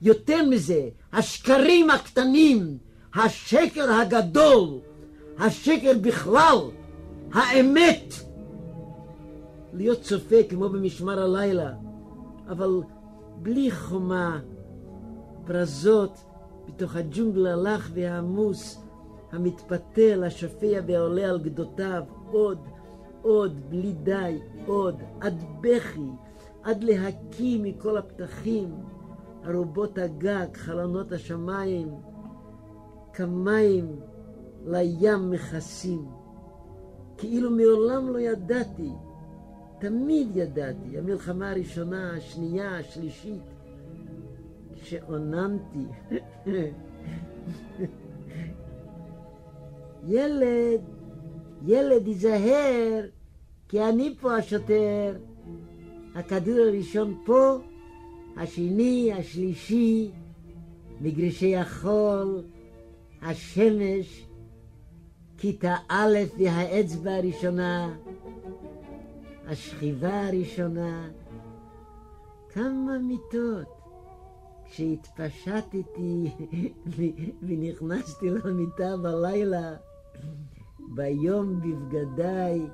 יותר מזה, השקרים הקטנים, השקר הגדול, השקר בכלל, האמת. להיות צופה כמו במשמר הלילה, אבל בלי חומה, פרזות בתוך הג'ונגל הלך והעמוס, המתפתל, השופע ועולה על גדותיו, עוד, עוד, בלי די, עוד, עד בכי, עד להקיא מכל הפתחים. ארובות הגג, חלונות השמיים, כמים לים מכסים. כאילו מעולם לא ידעתי, תמיד ידעתי, המלחמה הראשונה, השנייה, השלישית, כשאוננתי. ילד, ילד, היזהר, כי אני פה השוטר. הכדור הראשון פה, השני, השלישי, מגרשי החול, השמש, כיתה א' והאצבע הראשונה, השכיבה הראשונה, כמה מיטות, כשהתפשטתי ונכנסתי למיטה בלילה, ביום בבגדיי,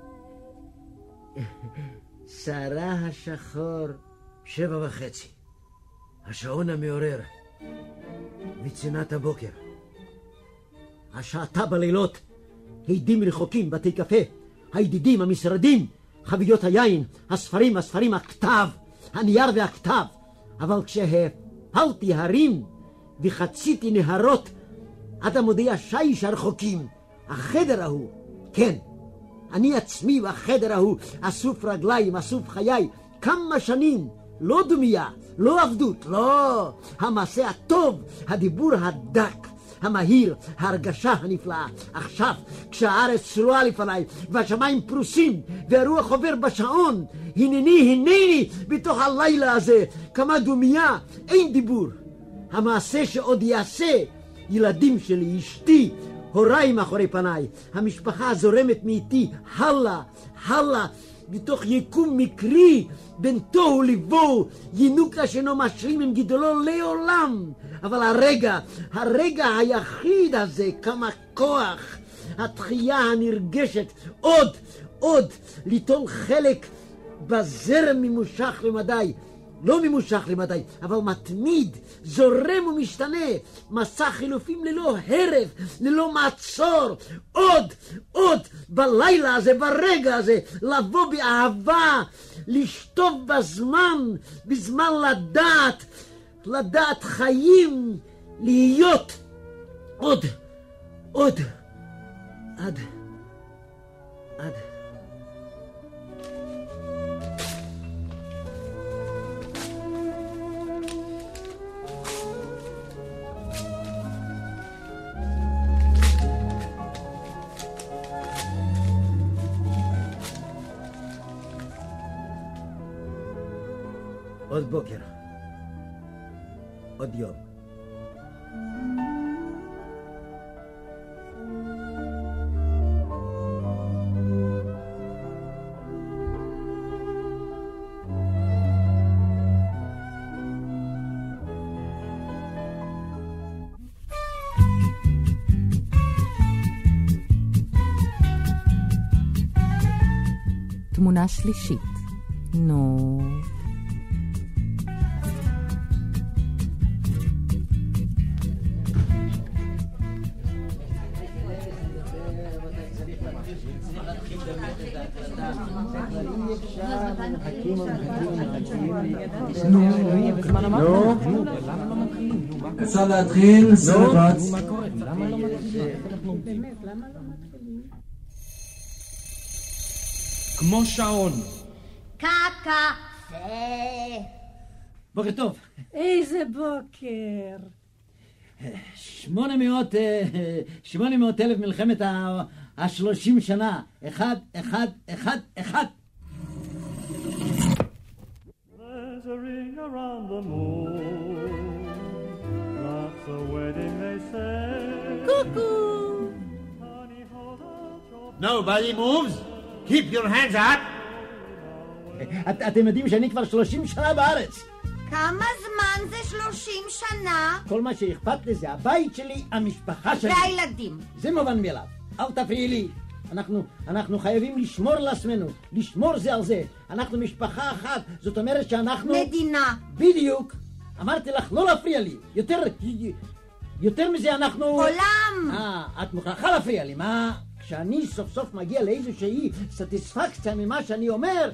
שערה השחור, שבע וחצי, השעון המעורר, וצנעת הבוקר. השעתה בלילות, הדים רחוקים, בתי קפה, הידידים, המשרדים, חביות היין, הספרים, הספרים, הכתב, הנייר והכתב. אבל כשהפלתי הרים וחציתי נהרות עד עמודי השיש הרחוקים, החדר ההוא, כן, אני עצמי בחדר ההוא, אסוף רגליים, אסוף חיי, כמה שנים, לא דומייה, לא עבדות, לא, המעשה הטוב, הדיבור הדק, המהיר, ההרגשה הנפלאה. עכשיו, כשהארץ צרועה לפניי, והשמיים פרוסים, והרוח עובר בשעון, הנני, הנני, בתוך הלילה הזה, כמה דומייה, אין דיבור. המעשה שעוד יעשה, ילדים שלי, אשתי, הוריי מאחורי פניי, המשפחה זורמת מאיתי, הלאה, הלאה, בתוך יקום מקרי, בין תוהו לבוהו, ינוקה שאינו משלים עם גידולו לעולם. אבל הרגע, הרגע היחיד הזה, כמה כוח, התחייה הנרגשת, עוד, עוד, ליטול חלק בזרם ממושך למדי. לא ממושך למדי, אבל מתמיד, זורם ומשתנה, מסע חילופים ללא הרף, ללא מעצור, עוד, עוד, בלילה הזה, ברגע הזה, לבוא באהבה, לשטוף בזמן, בזמן לדעת, לדעת חיים, להיות עוד, עוד, עד, עד. עוד בוקר, עוד יום. תמונה שלישית. נו... אפשר להתחיל, סרט רץ. כמו שעון. קקה. בוקר טוב. איזה בוקר. שמונה מאות, אה, שמונה מאות אלף מלחמת השלושים שנה. אחד, אחד, אחד, אחד. There's a ring around the moon. Nobody moves. Keep your hands up. את, אתם יודעים שאני כבר שלושים שנה בארץ. כמה זמן זה שלושים שנה? כל מה שאכפת לי זה הבית שלי, המשפחה שלי. והילדים. זה מובן מאליו. אל תפריעי לי. אנחנו, אנחנו חייבים לשמור על עצמנו, לשמור זה על זה. אנחנו משפחה אחת, זאת אומרת שאנחנו... מדינה. בדיוק. אמרתי לך לא להפריע לי. יותר, יותר מזה אנחנו... עולם! אה, את מוכרחה להפריע לי. מה, כשאני סוף סוף מגיע לאיזושהי סטיספקציה ממה שאני אומר,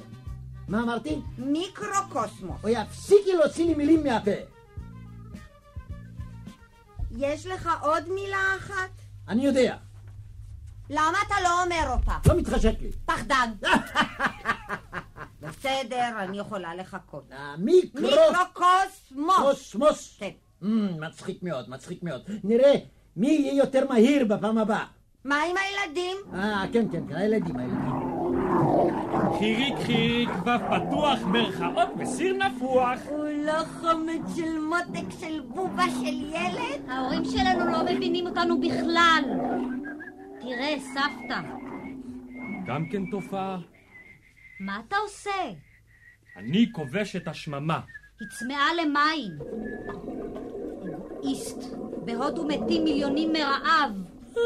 מה אמרתי? מיקרוקוסמוס. אוי, הפסיקי להוציא לי מילים מהפה. יש לך עוד מילה אחת? אני יודע. למה אתה לא אומר אותה? לא מתחשק לי. פחדן. בסדר, אני יכולה לחכות. מיקרו... מיקרוקוסמוס. קוסמוס. כן. Mm, מצחיק מאוד, מצחיק מאוד. נראה מי יהיה יותר מהיר בפעם הבאה. מה עם הילדים? אה, כן, כן, כן, הילדים, הילדים. חיריק חיריק, כבב פתוח, מרכאות וסיר נפוח. הוא לא חומץ של מותק של בובה של ילד? ההורים שלנו לא מבינים אותנו בכלל. תראה, סבתא, גם כן תופעה. מה אתה עושה? אני כובש את השממה. היא צמאה למים. בהודו מתים מיליונים מרעב.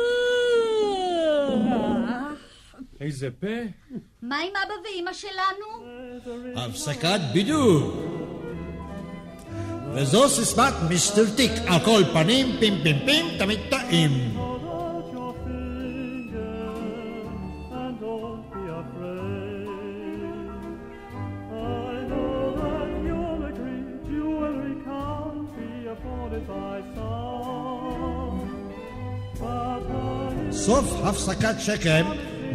איזה פה. מה עם אבא ואימא שלנו? הפסקת בידור. וזו סיסמת מיסטר טיק, על כל פנים, פים פים פים, תמיד טעים. סוף הפסקת שקם,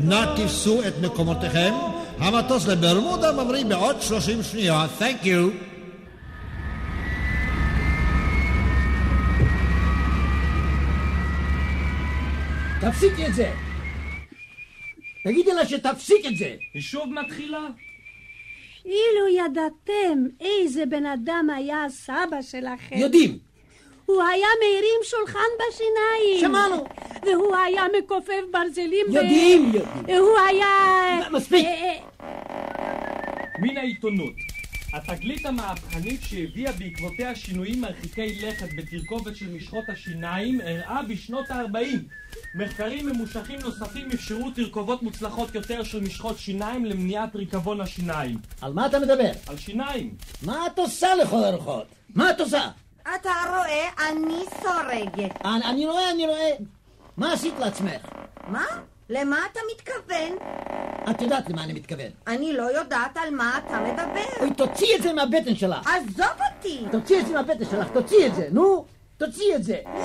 נא תפסו את מקומותיכם. המטוס לברמודה ממריא בעוד 30 שניות. Thank you. תפסיקי את זה! תגידי לה שתפסיק את זה! היא שוב מתחילה? אילו ידעתם איזה בן אדם היה הסבא שלכם. יודעים! הוא היה מרים שולחן בשיניים. שמענו. והוא היה מכופף ברזלים. יודעים, יודעים. הוא היה... מספיק. אה, מן העיתונות. התגלית המהפכנית שהביאה בעקבותיה שינויים מרחיקי לכת בתרכובת של משחות השיניים הראה בשנות ה-40. מחקרים ממושכים נוספים אפשרו תרכובות מוצלחות יותר של משחות שיניים למניעת ריקבון השיניים. על מה אתה מדבר? על שיניים. מה את עושה לכל הרוחות? מה את עושה? אתה רואה, אני סורגת. אני, אני רואה, אני רואה. מה עשית לעצמך? מה? למה אתה מתכוון? את יודעת למה אני מתכוון. אני לא יודעת על מה אתה מדבר. אוי, תוציאי את זה מהבטן שלך. עזוב אותי! תוציאי את זה מהבטן שלך, תוציאי את זה, נו! תוציאי את זה. לא!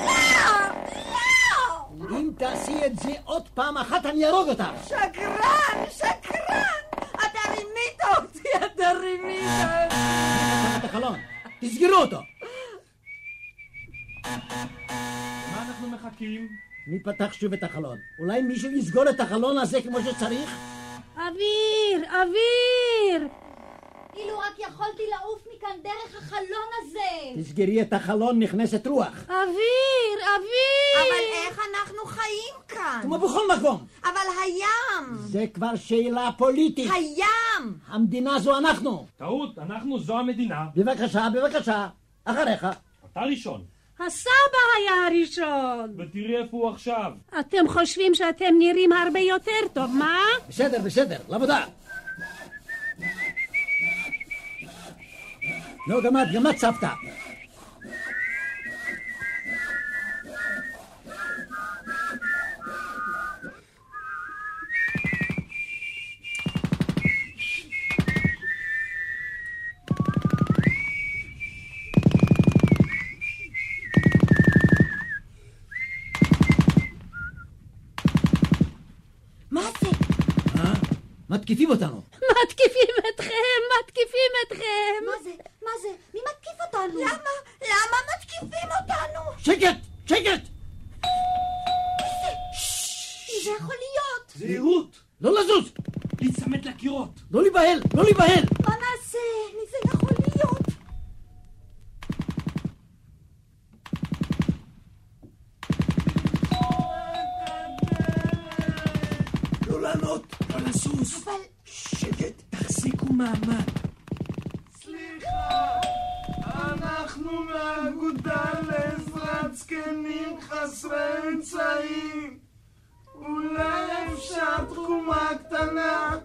לא! אם תעשי את זה עוד פעם אחת, אני אהרוג אותך. שקרן! שקרן! אתה רימית אותי! אתה רימית אותי! תסגרו אותו. מה אנחנו מחכים? מי פתח שוב את החלון? אולי מישהו יסגור את החלון הזה כמו שצריך? אוויר! אוויר! אילו רק יכולתי לעוף מכאן דרך החלון הזה! תסגרי את החלון, נכנסת רוח. אוויר! אוויר! אבל איך אנחנו חיים כאן? כמו בכל מקום. אבל הים! זה כבר שאלה פוליטית. הים! המדינה זו אנחנו. טעות, אנחנו זו המדינה. בבקשה, בבקשה. אחריך. אתה ראשון. הסבא היה הראשון! ותראי איפה הוא עכשיו. אתם חושבים שאתם נראים הרבה יותר טוב, מה? בסדר, בסדר, לעבודה. נו, גם את, גם את סבתא. מתקיפים אותנו. מתקיפים אתכם! מתקיפים אתכם! מה זה? מה זה? מי מתקיף אותנו? למה? למה מתקיפים אותנו? שקט! שקט! מי זה יכול להיות? זהירות! לא לזוז! להיצמד לקירות! לא להיבהל! לא להיבהל! מה נעשה? מי זה יכול להיות? לא לענות! לא לסוס! אבל... שקט! תחזיקו מעמד! סליחה, אנחנו מהאגודה לעזרת זקנים חסרי אמצעים. אולי אפשר תקומה קטנה?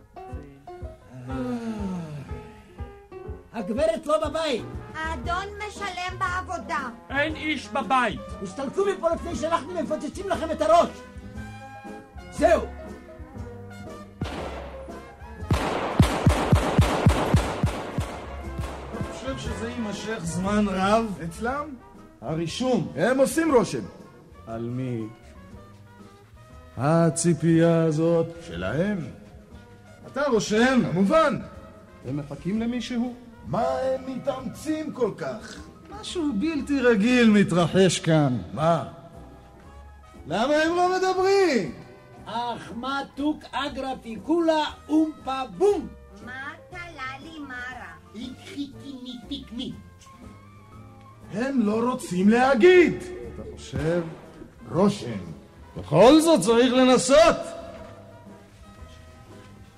הגברת לא בבית. האדון משלם בעבודה. אין איש בבית! הסתלקו מפה לפני שאנחנו מפוצצים לכם את הראש! זהו! יימשך זמן רב אצלם? הרישום, הם עושים רושם. על מי? הציפייה הזאת שלהם. אתה רושם, כמובן. הם מחכים למישהו? מה הם מתאמצים כל כך? משהו בלתי רגיל מתרחש כאן. מה? למה הם לא מדברים? אחמטוק אגרה פיקולה אומפה בום! מה תלה לי מרה? איקחיקיני פיקמי. הם לא רוצים להגיד. אתה חושב? רושם. בכל זאת צריך לנסות.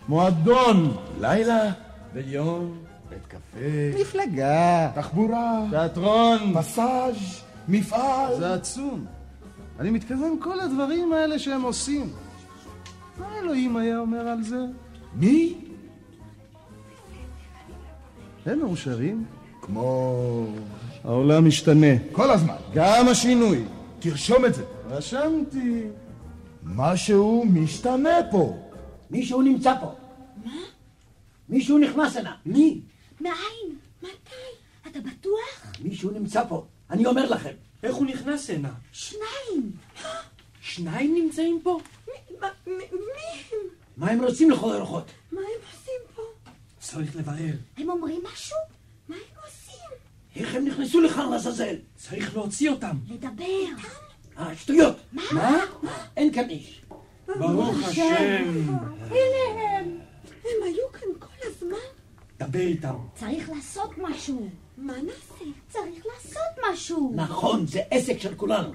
מועדון. לילה ויום. בית קפה. מפלגה. תחבורה. תיאטרון. מסאז'. מפעל. זה עצום. אני מתכוון כל הדברים האלה שהם עושים. מה אלוהים היה אומר על זה? מי? הם מאושרים? כמו... העולם משתנה. כל הזמן. גם השינוי. תרשום את זה. רשמתי. משהו משתנה פה. מישהו נמצא פה. מה? מישהו נכנס הנה. מי? מאין? מתי? אתה בטוח? מישהו נמצא פה. אני אומר לכם. איך הוא נכנס הנה? שניים. שניים נמצאים פה? מי הם? מה הם רוצים לכל הרוחות? מה הם עושים פה? צריך לברר. הם אומרים משהו? איך הם נכנסו לכאן לעזאזל? צריך להוציא אותם. לדבר. אה, שטויות. מה? מה? אין כאן איש. ברוך השם. הנה הם. הם היו כאן כל הזמן. דבר איתם. צריך לעשות משהו. מה נעשה? צריך לעשות משהו. נכון, זה עסק של כולנו.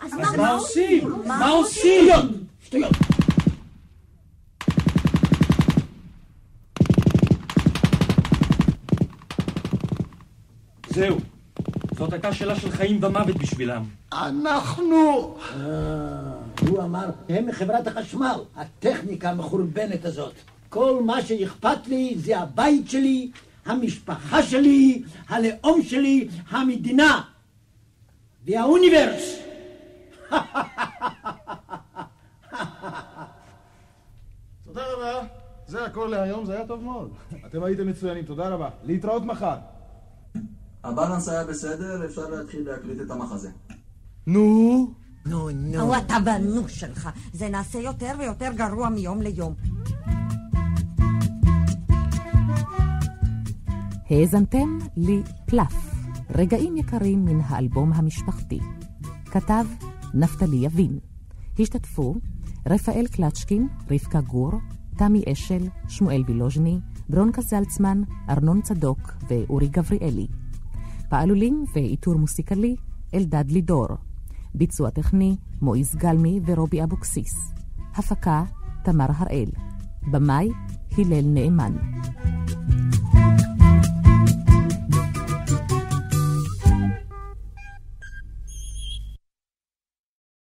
אז אז מה עושים? מה עושים? שטויות, זהו. זאת הייתה שאלה של חיים ומוות בשבילם. אנחנו! אה, הוא אמר, הם מחברת החשמל, הטכניקה המחורבנת הזאת. כל מה שאכפת לי זה הבית שלי, המשפחה שלי, הלאום שלי, המדינה והאוניברס. תודה רבה. זה הכל להיום, זה היה טוב מאוד. אתם הייתם מצוינים, תודה רבה. להתראות מחר. הבלנס היה בסדר, אפשר להתחיל להקליט את המחזה. נו? נו, נו. או אתה בנו שלך. זה נעשה יותר ויותר גרוע מיום ליום. האזנתם לפלף, רגעים יקרים מן האלבום המשפחתי. כתב נפתלי יבין. השתתפו רפאל קלצ'קין, רבקה גור, תמי אשל, שמואל בילוז'ני, ברונקה זלצמן, ארנון צדוק ואורי גבריאלי. פעלולים ואיתור מוסיקלי, אלדד לידור. ביצוע טכני, מועיז גלמי ורובי אבוקסיס. הפקה, תמר הראל. במאי, הלל נאמן.